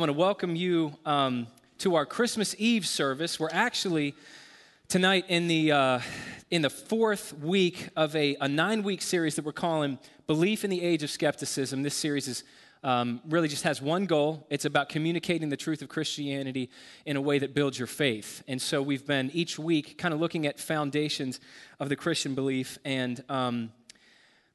want to welcome you um, to our Christmas Eve service. We're actually tonight in the, uh, in the fourth week of a, a nine week series that we're calling Belief in the Age of Skepticism. This series is um, really just has one goal it's about communicating the truth of Christianity in a way that builds your faith. And so we've been each week kind of looking at foundations of the Christian belief. And um,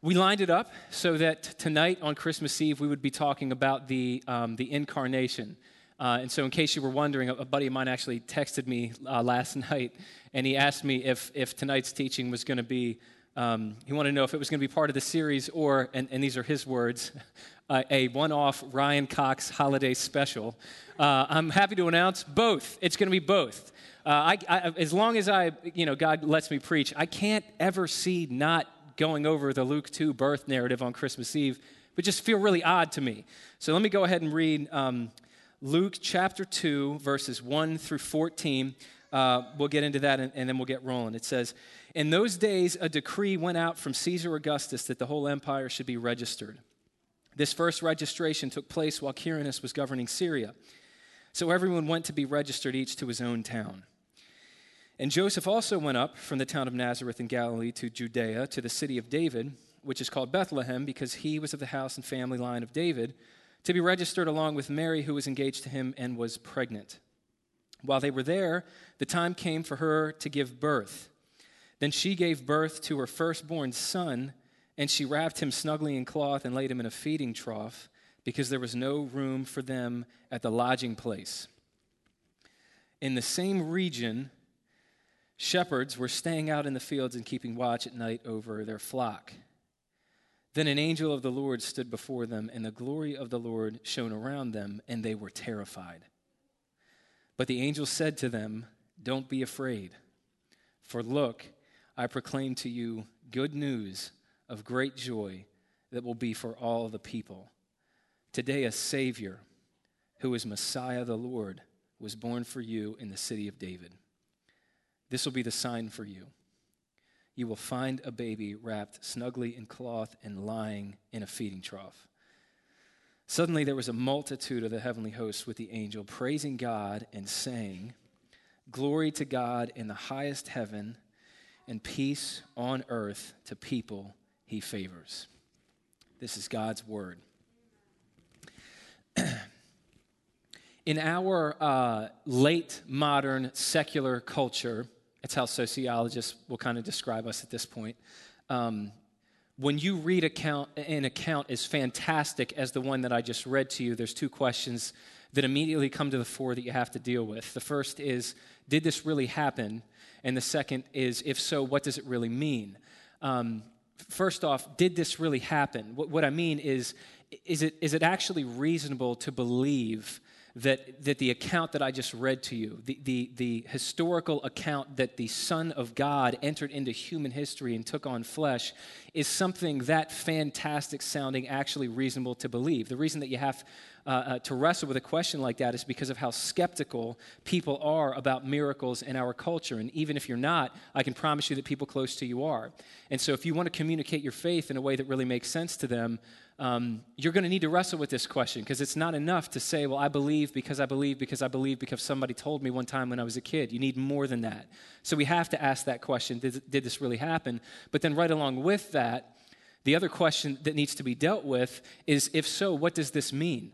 we lined it up so that tonight on Christmas Eve we would be talking about the, um, the incarnation. Uh, and so, in case you were wondering, a buddy of mine actually texted me uh, last night and he asked me if, if tonight's teaching was going to be, um, he wanted to know if it was going to be part of the series or, and, and these are his words, uh, a one off Ryan Cox holiday special. Uh, I'm happy to announce both. It's going to be both. Uh, I, I, as long as I, you know, God lets me preach, I can't ever see not going over the Luke 2 birth narrative on Christmas Eve, but just feel really odd to me. So let me go ahead and read um, Luke chapter 2, verses 1 through 14. Uh, we'll get into that and, and then we'll get rolling. It says, In those days, a decree went out from Caesar Augustus that the whole empire should be registered. This first registration took place while Quirinius was governing Syria. So everyone went to be registered, each to his own town. And Joseph also went up from the town of Nazareth in Galilee to Judea, to the city of David, which is called Bethlehem, because he was of the house and family line of David, to be registered along with Mary, who was engaged to him and was pregnant. While they were there, the time came for her to give birth. Then she gave birth to her firstborn son and she wrapped him snugly in cloth and laid him in a feeding trough because there was no room for them at the lodging place. In the same region, shepherds were staying out in the fields and keeping watch at night over their flock. Then an angel of the Lord stood before them, and the glory of the Lord shone around them, and they were terrified. But the angel said to them, Don't be afraid, for look, I proclaim to you good news of great joy that will be for all the people. Today, a Savior, who is Messiah the Lord, was born for you in the city of David. This will be the sign for you. You will find a baby wrapped snugly in cloth and lying in a feeding trough. Suddenly, there was a multitude of the heavenly hosts with the angel, praising God and saying, Glory to God in the highest heaven, and peace on earth to people he favors. This is God's word. In our uh, late modern secular culture, that's how sociologists will kind of describe us at this point. Um, when you read account, an account as fantastic as the one that I just read to you, there's two questions that immediately come to the fore that you have to deal with. The first is, did this really happen? And the second is, if so, what does it really mean? Um, first off, did this really happen? What, what I mean is, is it, is it actually reasonable to believe that, that the account that I just read to you, the, the, the historical account that the Son of God entered into human history and took on flesh, is something that fantastic sounding actually reasonable to believe? The reason that you have uh, uh, to wrestle with a question like that is because of how skeptical people are about miracles in our culture. And even if you're not, I can promise you that people close to you are. And so if you want to communicate your faith in a way that really makes sense to them, um, you're going to need to wrestle with this question because it's not enough to say, well, I believe because I believe because I believe because somebody told me one time when I was a kid. You need more than that. So we have to ask that question did, did this really happen? But then, right along with that, the other question that needs to be dealt with is if so, what does this mean?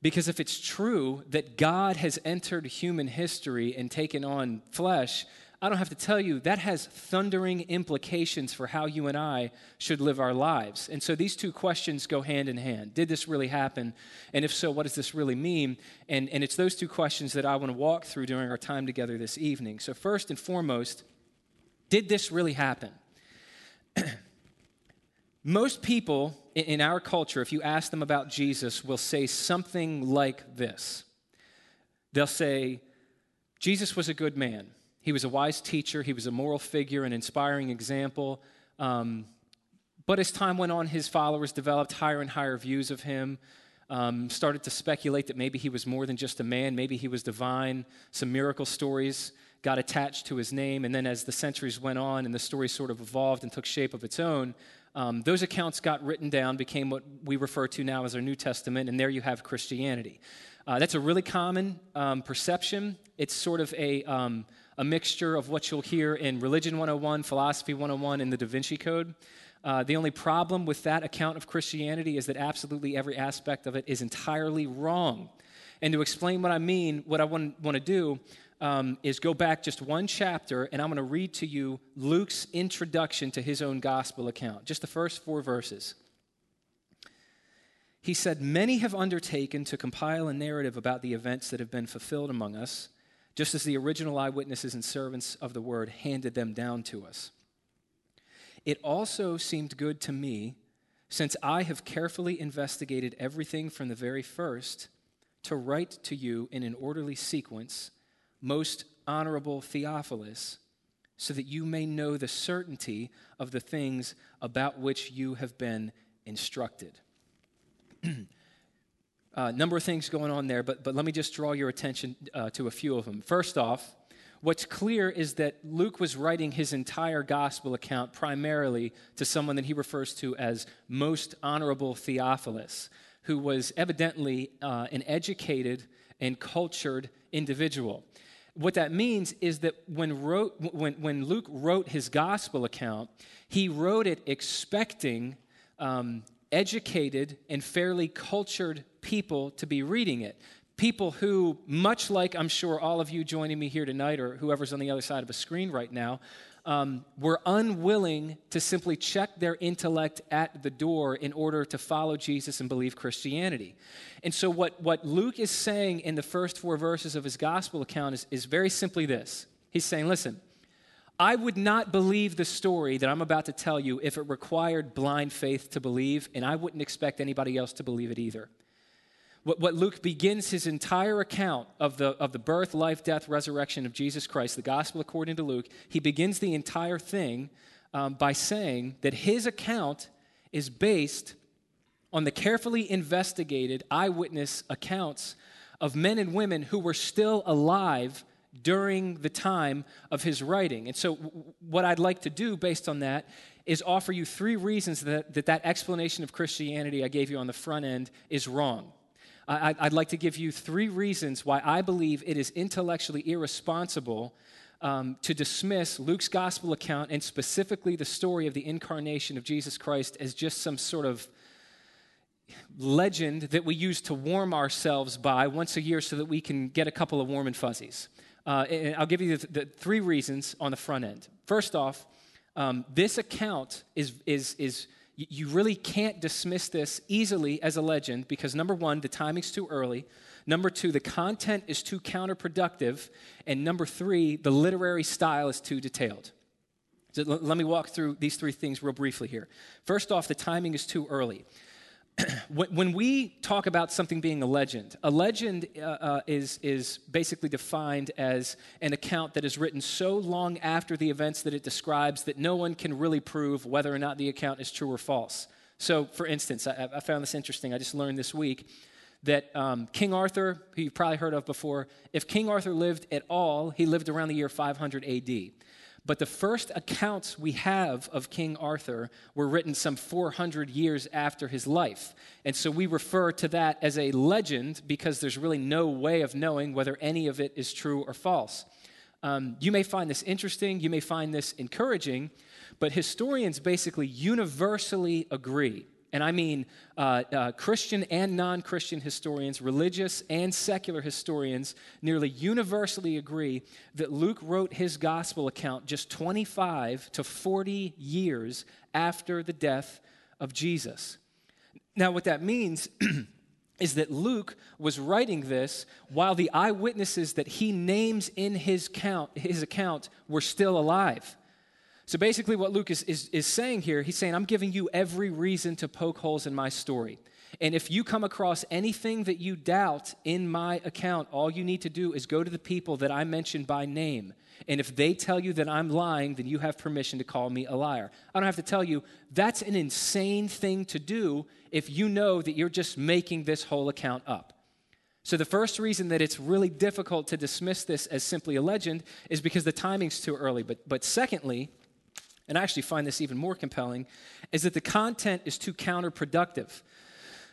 Because if it's true that God has entered human history and taken on flesh, I don't have to tell you, that has thundering implications for how you and I should live our lives. And so these two questions go hand in hand. Did this really happen? And if so, what does this really mean? And, and it's those two questions that I want to walk through during our time together this evening. So, first and foremost, did this really happen? Most people in our culture, if you ask them about Jesus, will say something like this They'll say, Jesus was a good man. He was a wise teacher. He was a moral figure, an inspiring example. Um, but as time went on, his followers developed higher and higher views of him, um, started to speculate that maybe he was more than just a man, maybe he was divine. Some miracle stories got attached to his name. And then as the centuries went on and the story sort of evolved and took shape of its own, um, those accounts got written down, became what we refer to now as our New Testament, and there you have Christianity. Uh, that's a really common um, perception. It's sort of a, um, a mixture of what you'll hear in Religion 101, Philosophy 101, and the Da Vinci Code. Uh, the only problem with that account of Christianity is that absolutely every aspect of it is entirely wrong. And to explain what I mean, what I want, want to do um, is go back just one chapter, and I'm going to read to you Luke's introduction to his own gospel account, just the first four verses. He said, Many have undertaken to compile a narrative about the events that have been fulfilled among us, just as the original eyewitnesses and servants of the word handed them down to us. It also seemed good to me, since I have carefully investigated everything from the very first, to write to you in an orderly sequence, most honorable Theophilus, so that you may know the certainty of the things about which you have been instructed. A uh, number of things going on there, but, but let me just draw your attention uh, to a few of them. First off, what's clear is that Luke was writing his entire gospel account primarily to someone that he refers to as most honorable Theophilus, who was evidently uh, an educated and cultured individual. What that means is that when, wrote, when, when Luke wrote his gospel account, he wrote it expecting um, educated and fairly cultured people to be reading it. People who, much like I'm sure all of you joining me here tonight, or whoever's on the other side of a screen right now, um, were unwilling to simply check their intellect at the door in order to follow Jesus and believe Christianity. And so, what, what Luke is saying in the first four verses of his gospel account is, is very simply this He's saying, listen, I would not believe the story that I'm about to tell you if it required blind faith to believe, and I wouldn't expect anybody else to believe it either. What, what Luke begins his entire account of the, of the birth, life, death, resurrection of Jesus Christ, the gospel according to Luke, he begins the entire thing um, by saying that his account is based on the carefully investigated eyewitness accounts of men and women who were still alive during the time of his writing. And so, what I'd like to do based on that is offer you three reasons that that, that explanation of Christianity I gave you on the front end is wrong. I, I'd like to give you three reasons why I believe it is intellectually irresponsible um, to dismiss Luke's gospel account and specifically the story of the incarnation of Jesus Christ as just some sort of legend that we use to warm ourselves by once a year so that we can get a couple of warm and fuzzies. Uh, and I'll give you the, the, three reasons on the front end. First off, um, this account is, is, is, you really can't dismiss this easily as a legend because number one, the timing's too early. Number two, the content is too counterproductive. And number three, the literary style is too detailed. So let me walk through these three things real briefly here. First off, the timing is too early. when we talk about something being a legend, a legend uh, uh, is, is basically defined as an account that is written so long after the events that it describes that no one can really prove whether or not the account is true or false. So, for instance, I, I found this interesting. I just learned this week that um, King Arthur, who you've probably heard of before, if King Arthur lived at all, he lived around the year 500 AD. But the first accounts we have of King Arthur were written some 400 years after his life. And so we refer to that as a legend because there's really no way of knowing whether any of it is true or false. Um, you may find this interesting, you may find this encouraging, but historians basically universally agree and I mean uh, uh, Christian and non Christian historians, religious and secular historians, nearly universally agree that Luke wrote his gospel account just 25 to 40 years after the death of Jesus. Now, what that means is that Luke was writing this while the eyewitnesses that he names in his, count, his account were still alive. So basically, what Luke is, is, is saying here, he's saying, I'm giving you every reason to poke holes in my story. And if you come across anything that you doubt in my account, all you need to do is go to the people that I mentioned by name. And if they tell you that I'm lying, then you have permission to call me a liar. I don't have to tell you, that's an insane thing to do if you know that you're just making this whole account up. So, the first reason that it's really difficult to dismiss this as simply a legend is because the timing's too early. But, but secondly, and I actually find this even more compelling, is that the content is too counterproductive.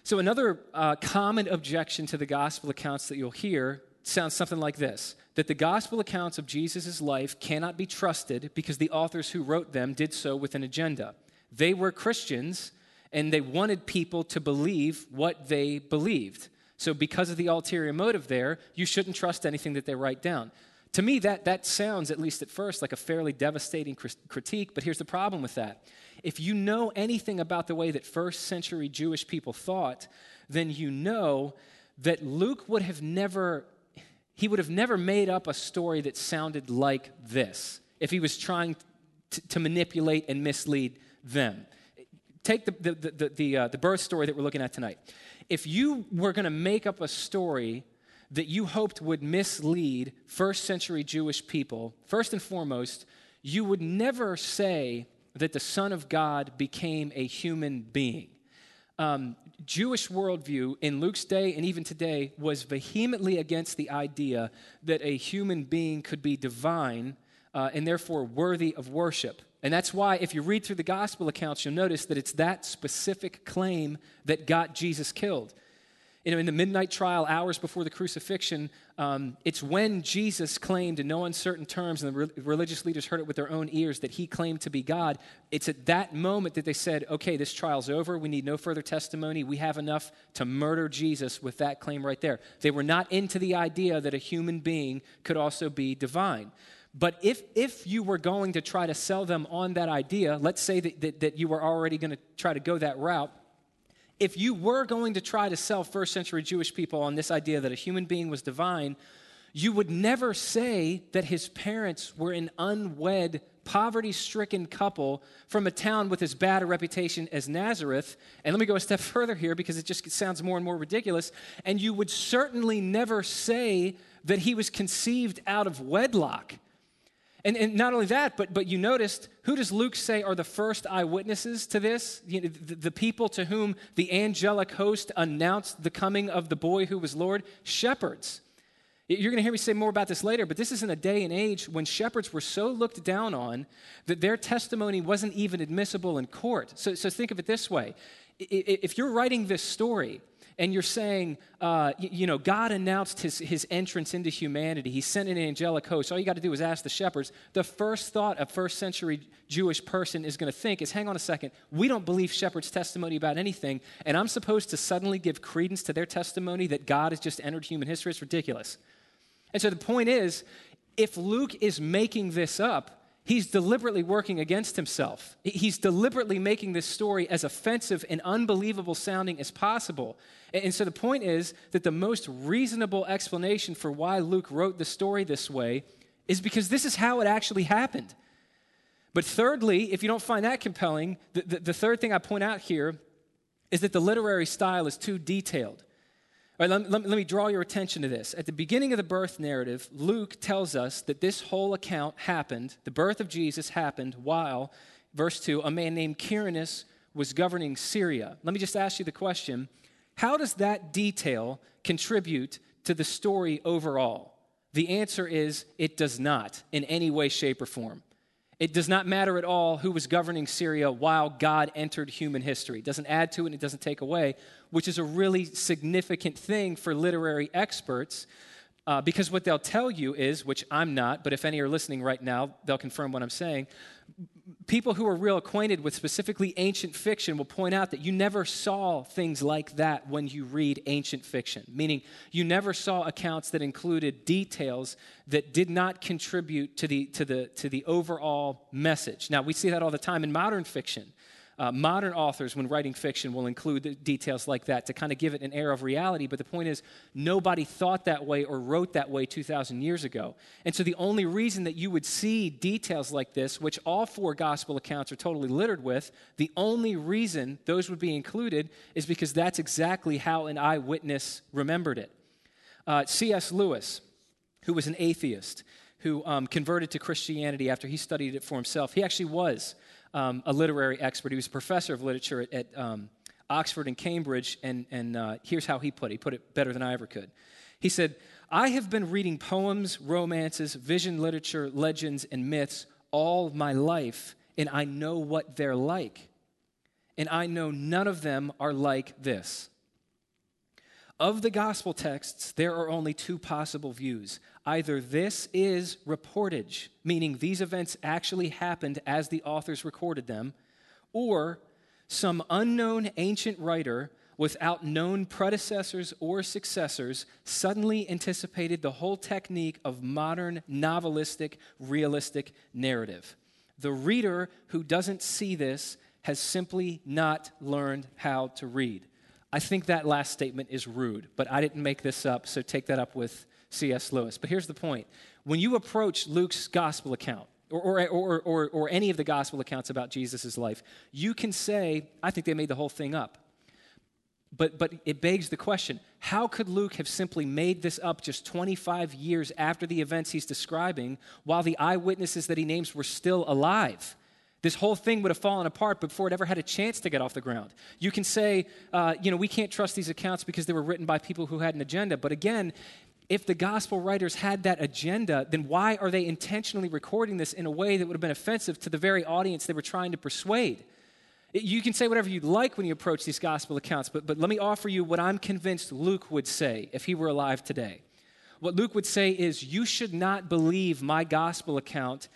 So, another uh, common objection to the gospel accounts that you'll hear sounds something like this that the gospel accounts of Jesus' life cannot be trusted because the authors who wrote them did so with an agenda. They were Christians and they wanted people to believe what they believed. So, because of the ulterior motive there, you shouldn't trust anything that they write down. To me, that, that sounds, at least at first, like a fairly devastating critique, but here's the problem with that. If you know anything about the way that first century Jewish people thought, then you know that Luke would have never, he would have never made up a story that sounded like this if he was trying to, to manipulate and mislead them. Take the, the, the, the, uh, the birth story that we're looking at tonight. If you were going to make up a story that you hoped would mislead first century Jewish people, first and foremost, you would never say that the Son of God became a human being. Um, Jewish worldview in Luke's day and even today was vehemently against the idea that a human being could be divine uh, and therefore worthy of worship. And that's why, if you read through the gospel accounts, you'll notice that it's that specific claim that got Jesus killed you know, in the midnight trial, hours before the crucifixion, um, it's when Jesus claimed in no uncertain terms, and the re- religious leaders heard it with their own ears, that he claimed to be God. It's at that moment that they said, okay, this trial's over. We need no further testimony. We have enough to murder Jesus with that claim right there. They were not into the idea that a human being could also be divine. But if, if you were going to try to sell them on that idea, let's say that, that, that you were already going to try to go that route, if you were going to try to sell first century Jewish people on this idea that a human being was divine, you would never say that his parents were an unwed, poverty stricken couple from a town with as bad a reputation as Nazareth. And let me go a step further here because it just sounds more and more ridiculous. And you would certainly never say that he was conceived out of wedlock. And, and not only that, but, but you noticed who does Luke say are the first eyewitnesses to this? You know, the, the people to whom the angelic host announced the coming of the boy who was Lord? Shepherds. You're going to hear me say more about this later, but this is in a day and age when shepherds were so looked down on that their testimony wasn't even admissible in court. So, so think of it this way if you're writing this story, and you're saying, uh, you, you, know, God announced his, his entrance into humanity. He sent an angelic host. All you got to do is ask the shepherds. The first thought a first century Jewish person is going to think is, hang on a second, we don't believe shepherds' testimony about anything, and I'm supposed to suddenly give credence to their testimony that God has just entered human history. It's ridiculous. And so the point is, if Luke is making this up, He's deliberately working against himself. He's deliberately making this story as offensive and unbelievable sounding as possible. And so the point is that the most reasonable explanation for why Luke wrote the story this way is because this is how it actually happened. But thirdly, if you don't find that compelling, the, the, the third thing I point out here is that the literary style is too detailed. All right, let, let, let me draw your attention to this. At the beginning of the birth narrative, Luke tells us that this whole account happened, the birth of Jesus happened while, verse 2, a man named Quirinius was governing Syria. Let me just ask you the question how does that detail contribute to the story overall? The answer is it does not in any way, shape, or form. It does not matter at all who was governing Syria while God entered human history. It doesn't add to it and it doesn't take away, which is a really significant thing for literary experts. Uh, because what they'll tell you is, which I'm not, but if any are listening right now, they'll confirm what I'm saying people who are real acquainted with specifically ancient fiction will point out that you never saw things like that when you read ancient fiction, meaning you never saw accounts that included details that did not contribute to the, to the, to the overall message. Now, we see that all the time in modern fiction. Uh, modern authors, when writing fiction, will include details like that to kind of give it an air of reality. But the point is, nobody thought that way or wrote that way 2,000 years ago. And so the only reason that you would see details like this, which all four gospel accounts are totally littered with, the only reason those would be included is because that's exactly how an eyewitness remembered it. Uh, C.S. Lewis, who was an atheist, who um, converted to Christianity after he studied it for himself, he actually was um, a literary expert. He was a professor of literature at, at um, Oxford and Cambridge, and, and uh, here's how he put it. He put it better than I ever could. He said, I have been reading poems, romances, vision literature, legends, and myths all my life, and I know what they're like. And I know none of them are like this. Of the gospel texts, there are only two possible views. Either this is reportage, meaning these events actually happened as the authors recorded them, or some unknown ancient writer without known predecessors or successors suddenly anticipated the whole technique of modern novelistic, realistic narrative. The reader who doesn't see this has simply not learned how to read. I think that last statement is rude, but I didn't make this up, so take that up with C.S. Lewis. But here's the point when you approach Luke's gospel account, or, or, or, or, or any of the gospel accounts about Jesus' life, you can say, I think they made the whole thing up. But, but it begs the question how could Luke have simply made this up just 25 years after the events he's describing while the eyewitnesses that he names were still alive? This whole thing would have fallen apart before it ever had a chance to get off the ground. You can say, uh, you know, we can't trust these accounts because they were written by people who had an agenda. But again, if the gospel writers had that agenda, then why are they intentionally recording this in a way that would have been offensive to the very audience they were trying to persuade? You can say whatever you'd like when you approach these gospel accounts, but, but let me offer you what I'm convinced Luke would say if he were alive today. What Luke would say is, You should not believe my gospel account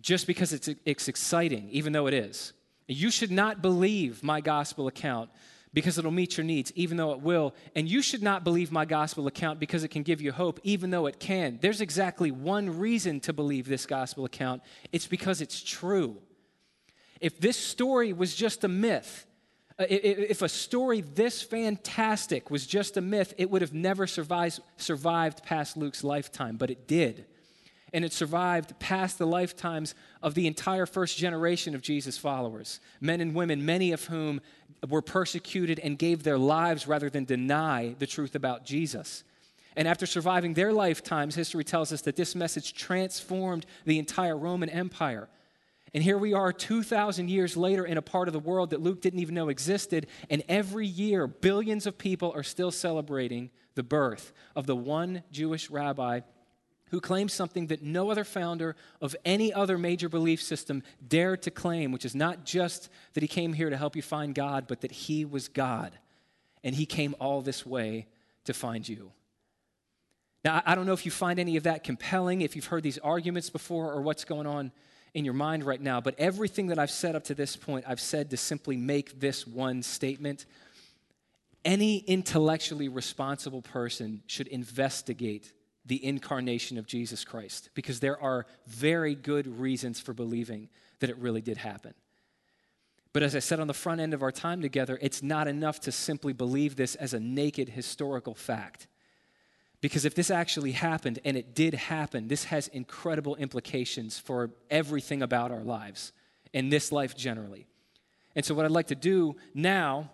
just because it's, it's exciting, even though it is. You should not believe my gospel account because it'll meet your needs, even though it will. And you should not believe my gospel account because it can give you hope, even though it can. There's exactly one reason to believe this gospel account it's because it's true. If this story was just a myth, uh, if a story this fantastic was just a myth, it would have never survived, survived past Luke's lifetime, but it did and it survived past the lifetimes of the entire first generation of Jesus' followers, men and women, many of whom were persecuted and gave their lives rather than deny the truth about Jesus. And after surviving their lifetimes, history tells us that this message transformed the entire Roman Empire. And here we are 2,000 years later in a part of the world that Luke didn't even know existed. And every year, billions of people are still celebrating the birth of the one Jewish rabbi who claims something that no other founder of any other major belief system dared to claim, which is not just that he came here to help you find God, but that he was God. And he came all this way to find you. Now, I don't know if you find any of that compelling, if you've heard these arguments before, or what's going on in your mind right now, but everything that I've said up to this point, I've said to simply make this one statement. Any intellectually responsible person should investigate the incarnation of Jesus Christ because there are very good reasons for believing that it really did happen. But as I said on the front end of our time together, it's not enough to simply believe this as a naked historical fact. Because if this actually happened, and it did happen, this has incredible implications for everything about our lives and this life generally. And so, what I'd like to do now,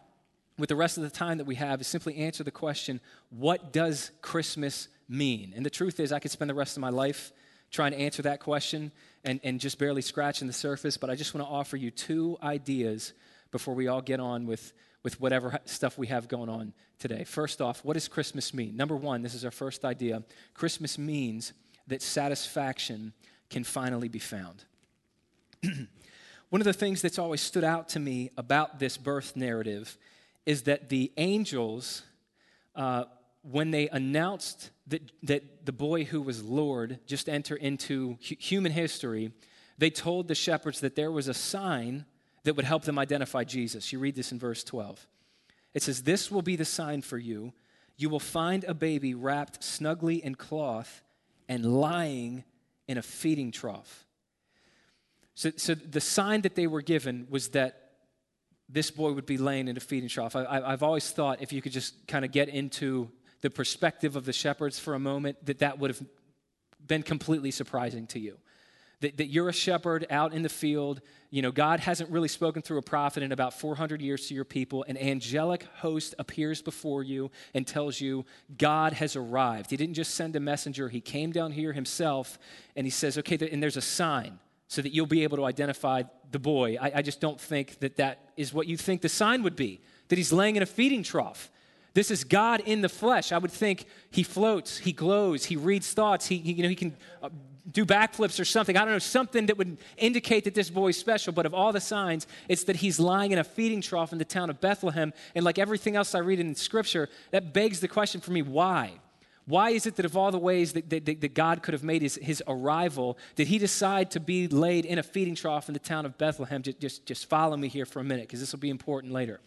with the rest of the time that we have, is simply answer the question what does Christmas mean? And the truth is, I could spend the rest of my life trying to answer that question and, and just barely scratching the surface, but I just want to offer you two ideas before we all get on with, with whatever stuff we have going on today. First off, what does Christmas mean? Number one, this is our first idea Christmas means that satisfaction can finally be found. one of the things that's always stood out to me about this birth narrative is that the angels, uh, when they announced that, that the boy who was Lord just enter into hu- human history, they told the shepherds that there was a sign that would help them identify Jesus. You read this in verse 12. It says, This will be the sign for you. You will find a baby wrapped snugly in cloth and lying in a feeding trough. So, so the sign that they were given was that this boy would be laying in a feeding trough. I, have always thought if you could just kind of get into the perspective of the shepherds for a moment, that that would have been completely surprising to you. That, that you're a shepherd out in the field. You know, God hasn't really spoken through a prophet in about 400 years to your people. An angelic host appears before you and tells you God has arrived. He didn't just send a messenger, He came down here Himself and He says, okay, and there's a sign so that you'll be able to identify the boy. I, I just don't think that that is what you think the sign would be, that He's laying in a feeding trough This is God in the flesh. I would think he floats, he glows, he reads thoughts, he, you know, he can uh, do backflips or something. I don't know, something that would indicate that this boy's special. But of all the signs, it's that he's lying in a feeding trough in the town of Bethlehem. And like everything else I read in Scripture, that begs the question for me why? Why is it that of all the ways that, that, that, God could have made his, his arrival, did he decide to be laid in a feeding trough in the town of Bethlehem? Just, just, just follow me here for a minute, because this will be important later.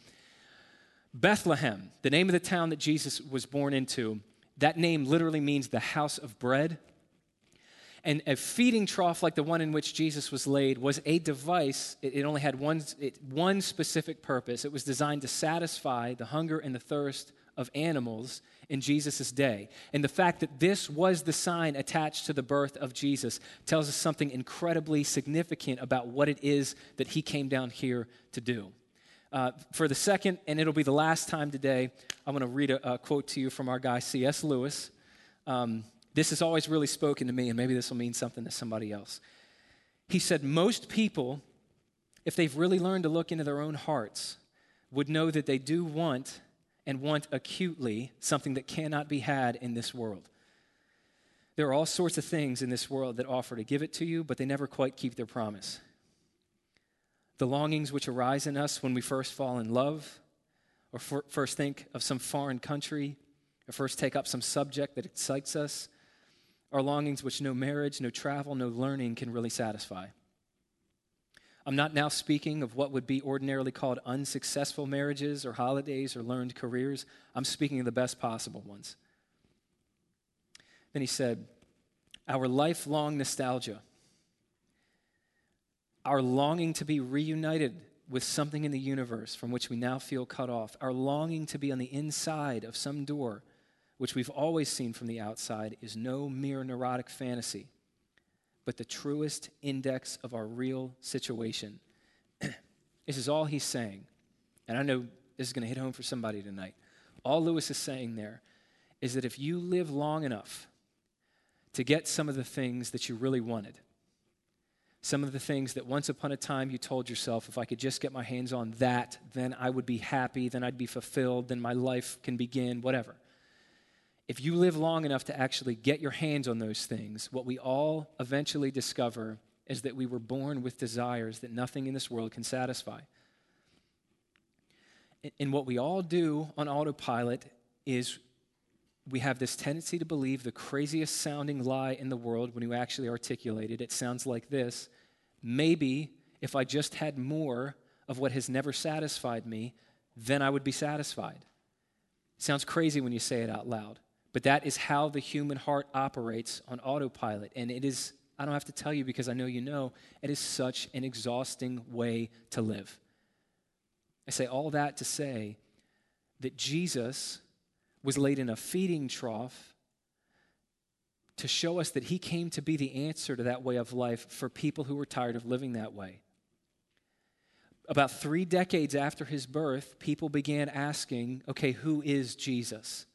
Bethlehem, the name of the town that Jesus was born into, that name literally means the house of bread. And a feeding trough like the one in which Jesus was laid was a device. It, only had one, it, one specific purpose. It was designed to satisfy the hunger and the thirst of animals in Jesus' day. And the fact that this was the sign attached to the birth of Jesus tells us something incredibly significant about what it is that he came down here to do. Uh, for the second, and it'll be the last time today, I'm going to read a, a, quote to you from our guy, C.S. Lewis. Um, this has always really spoken to me, and maybe this will mean something to somebody else. He said, Most people, if they've really learned to look into their own hearts, would know that they do want and want acutely something that cannot be had in this world. There are all sorts of things in this world that offer to give it to you, but they never quite keep their promise the longings which arise in us when we first fall in love, or for, first think of some foreign country, or first take up some subject that excites us, are longings which no marriage, no travel, no learning can really satisfy. I'm not now speaking of what would be ordinarily called unsuccessful marriages or holidays or learned careers. I'm speaking of the best possible ones. Then he said, Our lifelong nostalgia our longing to be reunited with something in the universe from which we now feel cut off, our longing to be on the inside of some door which we've always seen from the outside, is no mere neurotic fantasy, but the truest index of our real situation. this is all he's saying. And I know this is going to hit home for somebody tonight. All Lewis is saying there is that if you live long enough to get some of the things that you really wanted, some of the things that once upon a time you told yourself, if I could just get my hands on that, then I would be happy, then I'd be fulfilled, then my life can begin, whatever. If you live long enough to actually get your hands on those things, what we all eventually discover is that we were born with desires that nothing in this world can satisfy. And what we all do on autopilot is we have this tendency to believe the craziest sounding lie in the world when you actually articulate it. It sounds like this Maybe if I just had more of what has never satisfied me, then I would be satisfied. Sounds crazy when you say it out loud, but that is how the human heart operates on autopilot. And it is, I don't have to tell you because I know you know, it is such an exhausting way to live. I say all that to say that Jesus was laid in a feeding trough to show us that he came to be the answer to that way of life for people who were tired of living that way. About three decades after his birth, people began asking, okay, who is Jesus?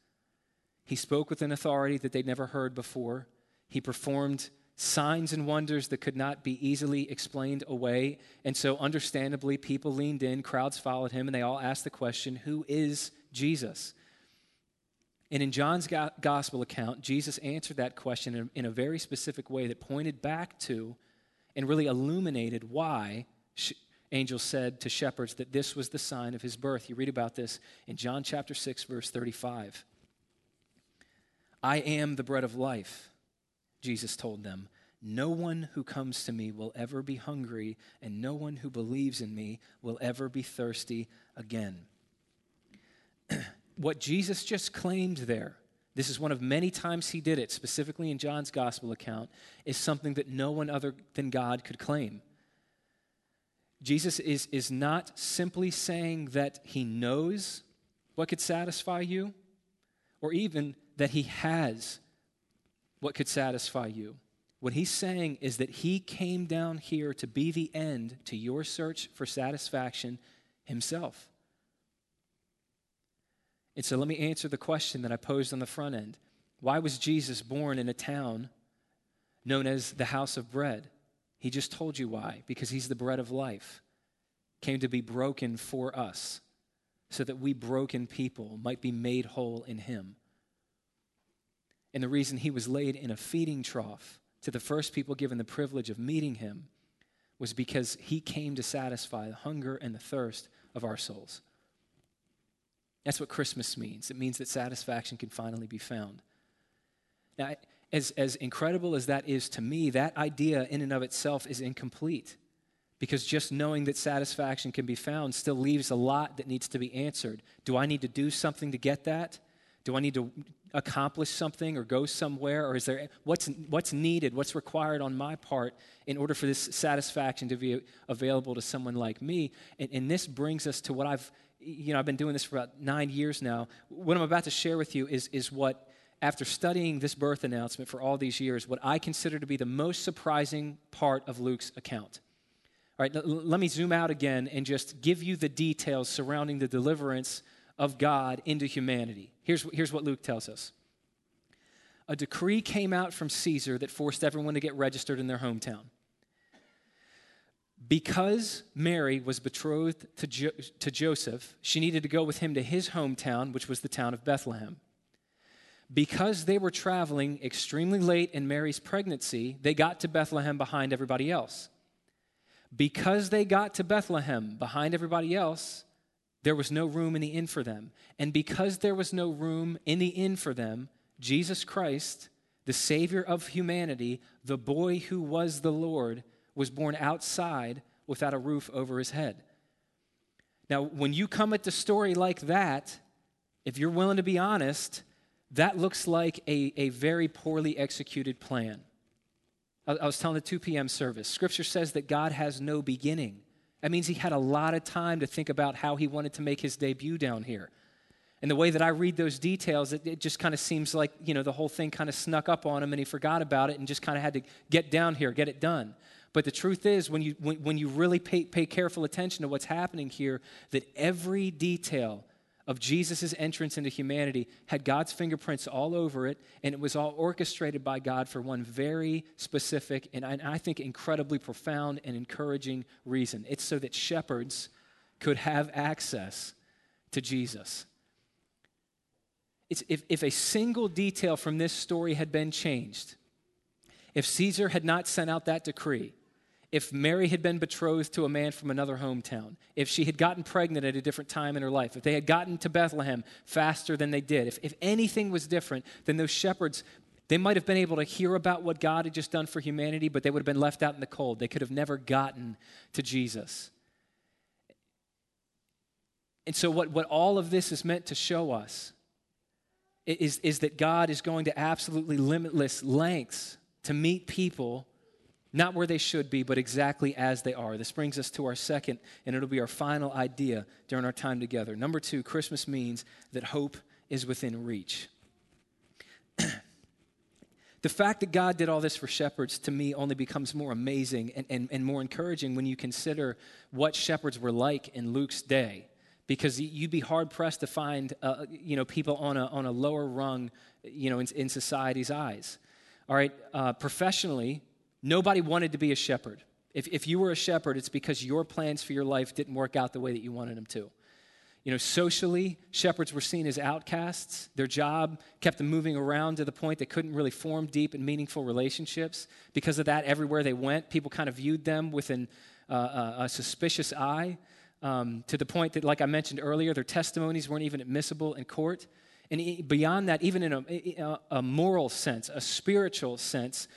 He spoke with an authority that they'd never heard before. He performed signs and wonders that could not be easily explained away. And so, understandably, people leaned in, crowds followed him, and they all asked the question, Who is Jesus? And in John's gospel account, Jesus answered that question in a very specific way that pointed back to and really illuminated why angels said to shepherds that this was the sign of his birth. You read about this in John chapter 6, verse 35. I am the bread of life, Jesus told them. No one who comes to me will ever be hungry, and no one who believes in me will ever be thirsty again. What Jesus just claimed there, this is one of many times he did it, specifically in John's gospel account, is something that no one other than God could claim. Jesus is, is not simply saying that he knows what could satisfy you, or even that he has what could satisfy you. What he's saying is that he came down here to be the end to your search for satisfaction himself. And so let me answer the question that I posed on the front end. Why was Jesus born in a town known as the house of bread? He just told you why. Because he's the bread of life, came to be broken for us so that we broken people might be made whole in him. And the reason he was laid in a feeding trough to the first people given the privilege of meeting him was because he came to satisfy the hunger and the thirst of our souls. That's what Christmas means. It means that satisfaction can finally be found. Now, as, as incredible as that is to me, that idea in and of itself is incomplete because just knowing that satisfaction can be found still leaves a lot that needs to be answered. Do I need to do something to get that? Do I need to accomplish something or go somewhere? Or is there what's, what's needed, what's required on my part in order for this satisfaction to be available to someone like me? And, and this brings us to what I've, you know, I've been doing this for about nine years now. What I'm about to share with you is, is what, after studying this birth announcement for all these years, what I consider to be the most surprising part of Luke's account. All right, let me zoom out again and just give you the details surrounding the deliverance of God into humanity. Here's, here's what Luke tells us A decree came out from Caesar that forced everyone to get registered in their hometown. Because Mary was betrothed to, jo- to Joseph, she needed to go with him to his hometown, which was the town of Bethlehem. Because they were traveling extremely late in Mary's pregnancy, they got to Bethlehem behind everybody else. Because they got to Bethlehem behind everybody else, there was no room in the inn for them. And because there was no room in the inn for them, Jesus Christ, the Savior of humanity, the boy who was the Lord, was born outside without a roof over his head. Now, when you come at the story like that, if you're willing to be honest, that looks like a, a very poorly executed plan. I, I was telling the 2 p.m. service, Scripture says that God has no beginning. That means he had a lot of time to think about how he wanted to make his debut down here. And the way that I read those details, it, it just kind of seems like, you know, the whole thing kind of snuck up on him and he forgot about it and just kind of had to get down here, get it done. But the truth is, when you, when, when you really pay, pay careful attention to what's happening here, that every detail of Jesus' entrance into humanity had God's fingerprints all over it, and it was all orchestrated by God for one very specific and I think incredibly profound and encouraging reason. It's so that shepherds could have access to Jesus. It's if, if a single detail from this story had been changed, if Caesar had not sent out that decree, if Mary had been betrothed to a man from another hometown, if she had gotten pregnant at a different time in her life, if they had gotten to Bethlehem faster than they did, if, if anything was different, then those shepherds, they might have been able to hear about what God had just done for humanity, but they would have been left out in the cold. They could have never gotten to Jesus. And so, what, what all of this is meant to show us is, is that God is going to absolutely limitless lengths to meet people not where they should be, but exactly as they are. This brings us to our second, and it'll be our final idea during our time together. Number two, Christmas means that hope is within reach. the fact that God did all this for shepherds to me only becomes more amazing and, and, and more encouraging when you consider what shepherds were like in Luke's day. Because you'd be hard pressed to find, uh, you know, people on a, on a lower rung, you know, in, in society's eyes. All right, uh, professionally, Nobody wanted to be a shepherd. If, if you were a shepherd, it's because your plans for your life didn't work out the way that you wanted them to. You know, socially, shepherds were seen as outcasts. Their job kept them moving around to the point they couldn't really form deep and meaningful relationships. Because of that, everywhere they went, people kind of viewed them with an, uh, a suspicious eye, um, to the point that, like I mentioned earlier, their testimonies weren't even admissible in court. And beyond that, even in a, a moral sense, a spiritual sense,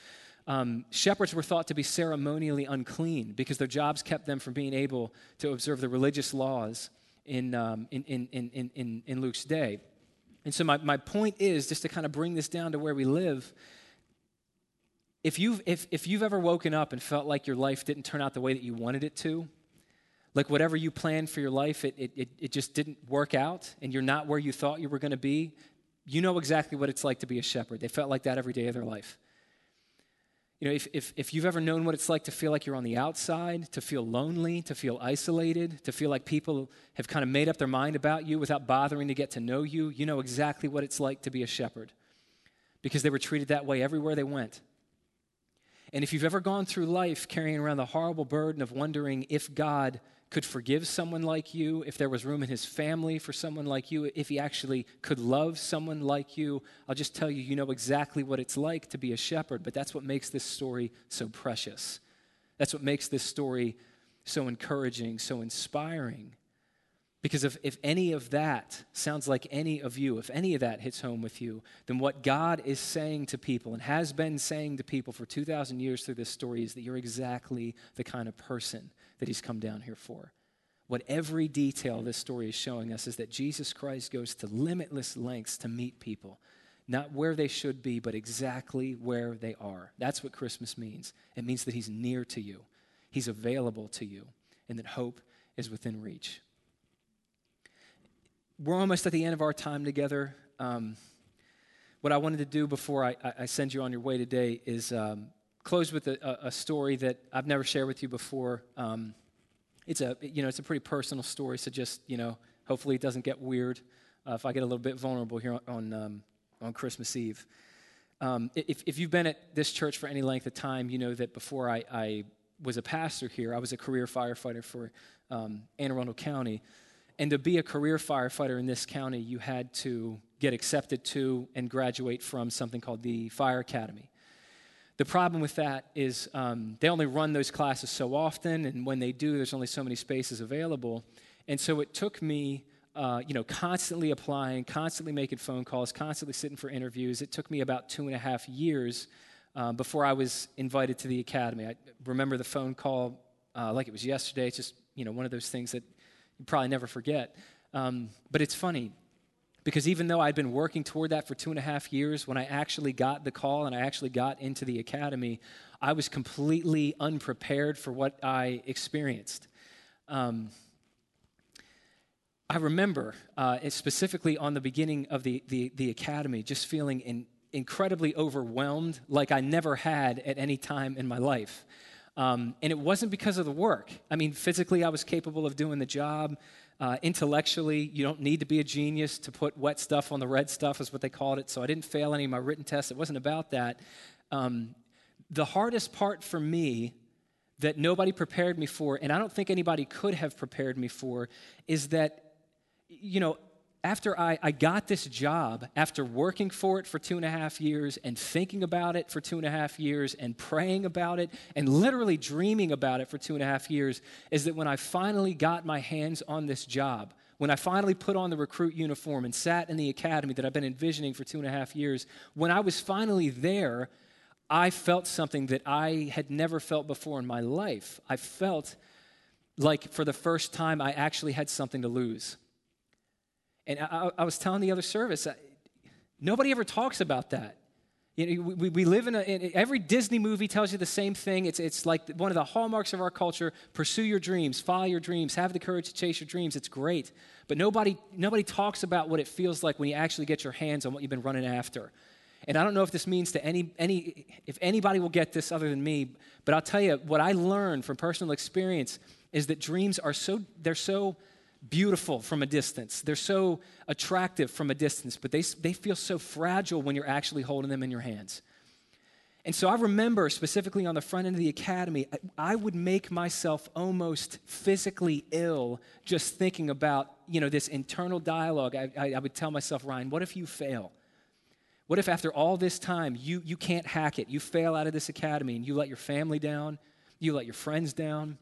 um, shepherds were thought to be ceremonially unclean because their jobs kept them from being able to observe the religious laws in, um, in, in, in, in, in Luke's day. And so, my, my point is just to kind of bring this down to where we live. If you've, if, if you've ever woken up and felt like your life didn't turn out the way that you wanted it to, like whatever you planned for your life, it, it, it, it just didn't work out, and you're not where you thought you were going to be, you know exactly what it's like to be a shepherd. They felt like that every day of their life. You know, if, if, if you've ever known what it's like to feel like you're on the outside, to feel lonely, to feel isolated, to feel like people have kind of made up their mind about you without bothering to get to know you, you know exactly what it's like to be a shepherd because they were treated that way everywhere they went. And if you've ever gone through life carrying around the horrible burden of wondering if God could forgive someone like you, if there was room in his family for someone like you, if he actually could love someone like you. I'll just tell you, you know exactly what it's like to be a shepherd, but that's what makes this story so precious. That's what makes this story so encouraging, so inspiring. Because if, if any of that sounds like any of you, if any of that hits home with you, then what God is saying to people and has been saying to people for 2,000 years through this story is that you're exactly the kind of person that He's come down here for. What every detail this story is showing us is that Jesus Christ goes to limitless lengths to meet people, not where they should be, but exactly where they are. That's what Christmas means. It means that He's near to you, He's available to you, and that hope is within reach we're almost at the end of our time together. Um, what I wanted to do before I, I, send you on your way today is um, close with a, a, story that I've never shared with you before. Um, it's a you know it's a pretty personal story, so just you know hopefully it doesn't get weird uh, if I get a little bit vulnerable here on on, um, on Christmas Eve. Um, if, if you've been at this church for any length of time, you know that before I, I was a pastor here, I was a career firefighter for um, Anne Arundel County. And to be a career firefighter in this county, you had to get accepted to and graduate from something called the Fire Academy. The problem with that is um, they only run those classes so often, and when they do, there's only so many spaces available. And so it took me, uh, you know, constantly applying, constantly making phone calls, constantly sitting for interviews. It took me about two and a half years uh, before I was invited to the academy. I remember the phone call uh, like it was yesterday. It's just, you know, one of those things that you probably never forget. Um, but it's funny because even though I'd been working toward that for two and a half years, when I actually got the call and I actually got into the academy, I was completely unprepared for what I experienced. Um, I remember, uh, specifically on the beginning of the, the, the academy, just feeling in, incredibly overwhelmed like I never had at any time in my life. Um, and it wasn't because of the work. I mean, physically, I was capable of doing the job. Uh, intellectually, you don't need to be a genius to put wet stuff on the red stuff, is what they called it. So I didn't fail any of my written tests. It wasn't about that. Um, the hardest part for me that nobody prepared me for, and I don't think anybody could have prepared me for, is that, you know, after I, I got this job, after working for it for two and a half years and thinking about it for two and a half years and praying about it and literally dreaming about it for two and a half years, is that when I finally got my hands on this job, when I finally put on the recruit uniform and sat in the academy that I've been envisioning for two and a half years, when I was finally there, I felt something that I had never felt before in my life. I felt like for the first time I actually had something to lose. And I, I was telling the other service, I, nobody ever talks about that. You know, we, we live in, a, in, every Disney movie tells you the same thing. It's, it's like one of the hallmarks of our culture pursue your dreams, follow your dreams, have the courage to chase your dreams. It's great. But nobody, nobody talks about what it feels like when you actually get your hands on what you've been running after. And I don't know if this means to any, any if anybody will get this other than me, but I'll tell you what I learned from personal experience is that dreams are so, they're so beautiful from a distance. They're so attractive from a distance, but they, they feel so fragile when you're actually holding them in your hands. And so I remember specifically on the front end of the academy, I, would make myself almost physically ill just thinking about, you know, this internal dialogue. I, I, I would tell myself, Ryan, what if you fail? What if after all this time you, you can't hack it? You fail out of this academy and you let your family down, you let your friends down,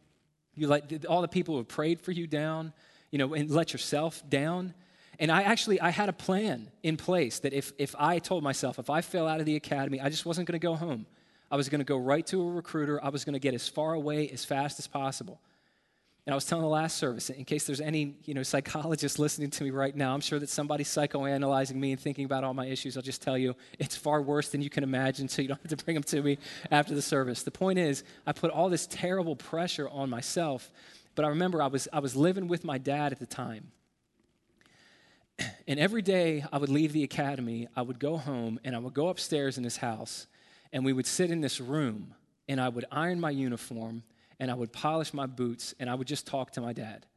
you let all the people who have prayed for you down, you know, and let yourself down. And I actually, I had a plan in place that if, if I told myself, if I fell out of the academy, I just wasn't going to go home. I was going to go right to a recruiter. I was going to get as far away as fast as possible. And I was telling the last service, in case there's any you know, psychologists listening to me right now, I'm sure that somebody's psychoanalyzing me and thinking about all my issues. I'll just tell you, it's far worse than you can imagine, so you don't have to bring them to me after the service. The point is, I put all this terrible pressure on myself but I remember I was, I was living with my dad at the time. And every day I would leave the academy, I would go home and I would go upstairs in his house and we would sit in this room and I would iron my uniform and I would polish my boots and I would just talk to my dad.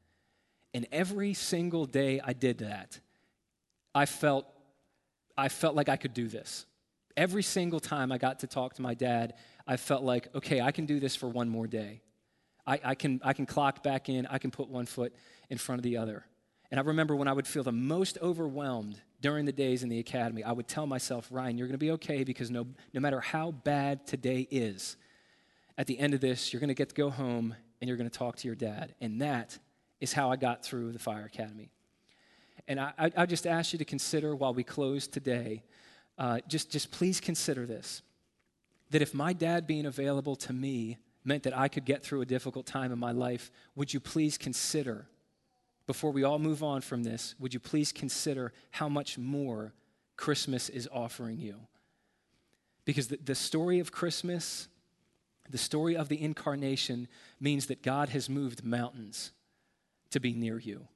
And every single day I did that, I felt I felt like I could do this. Every single time I got to talk to my dad, I felt like, okay, I can do this for one more day. I, I, can, I can clock back in, I can put one foot in front of the other. And I remember when I would feel the most overwhelmed during the days in the academy, I would tell myself, Ryan, you're going to be okay because no, no matter how bad today is, at the end of this, you're going to get to go home and you're going to talk to your dad. And that is how I got through the fire academy. And I, I, I just ask you to consider while we close today, uh, just, just please consider this that if my dad being available to me meant that I could get through a difficult time in my life, would you please consider, before we all move on from this, would you please consider how much more Christmas is offering you? Because the, the story of Christmas, the story of the incarnation, means that God has moved mountains to be near you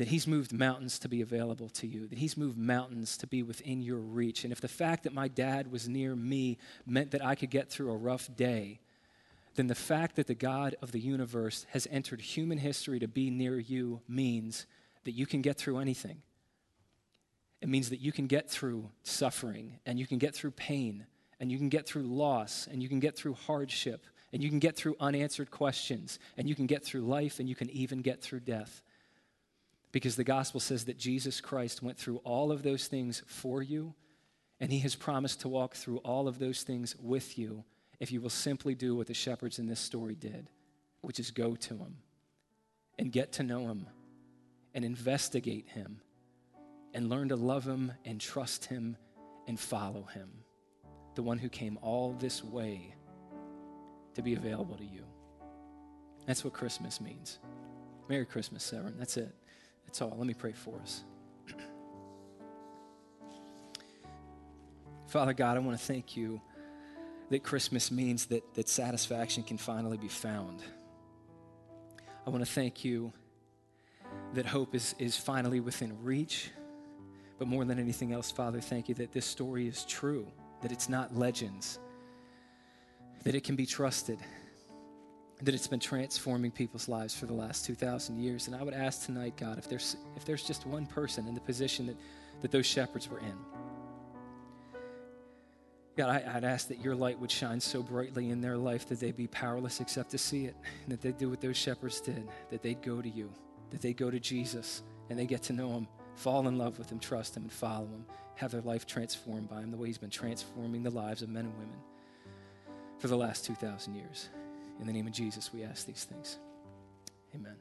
that He's moved mountains to be available to you, that He's moved mountains to be within your reach. And if the fact that my dad was near me meant that I could get through a rough day, then the fact that the God of the universe has entered human history to be near you means that you can get through anything. It means that you can get through suffering, and you can get through pain, and you can get through loss, and you can get through hardship, and you can get through unanswered questions, and you can get through life, and you can even get through death. Because the gospel says that Jesus Christ went through all of those things for you, and he has promised to walk through all of those things with you if you will simply do what the shepherds in this story did, which is go to him and get to know him and investigate him and learn to love him and trust him and follow him, the one who came all this way to be available to you. That's what Christmas means. Merry Christmas, Severn. That's it. That's all. Let me pray for us. Father God, I want to thank you that Christmas means that, that satisfaction can finally be found. I want to thank you that hope is, is finally within reach. But more than anything else, Father, thank you that this story is true, that it's not legends, that it can be trusted, that it's been transforming people's lives for the last 2,000 years. And I would ask tonight, God, if there's, if there's just one person in the position that, that those shepherds were in, God, I, would ask that your light would shine so brightly in their life that they'd be powerless except to see it, and that they'd do what those shepherds did, that they'd go to you, that they'd go to Jesus, and they get to know him, fall in love with him, trust him, and follow him, have their life transformed by him the way he's been transforming the lives of men and women for the last 2,000 years. In the name of Jesus, we ask these things. Amen.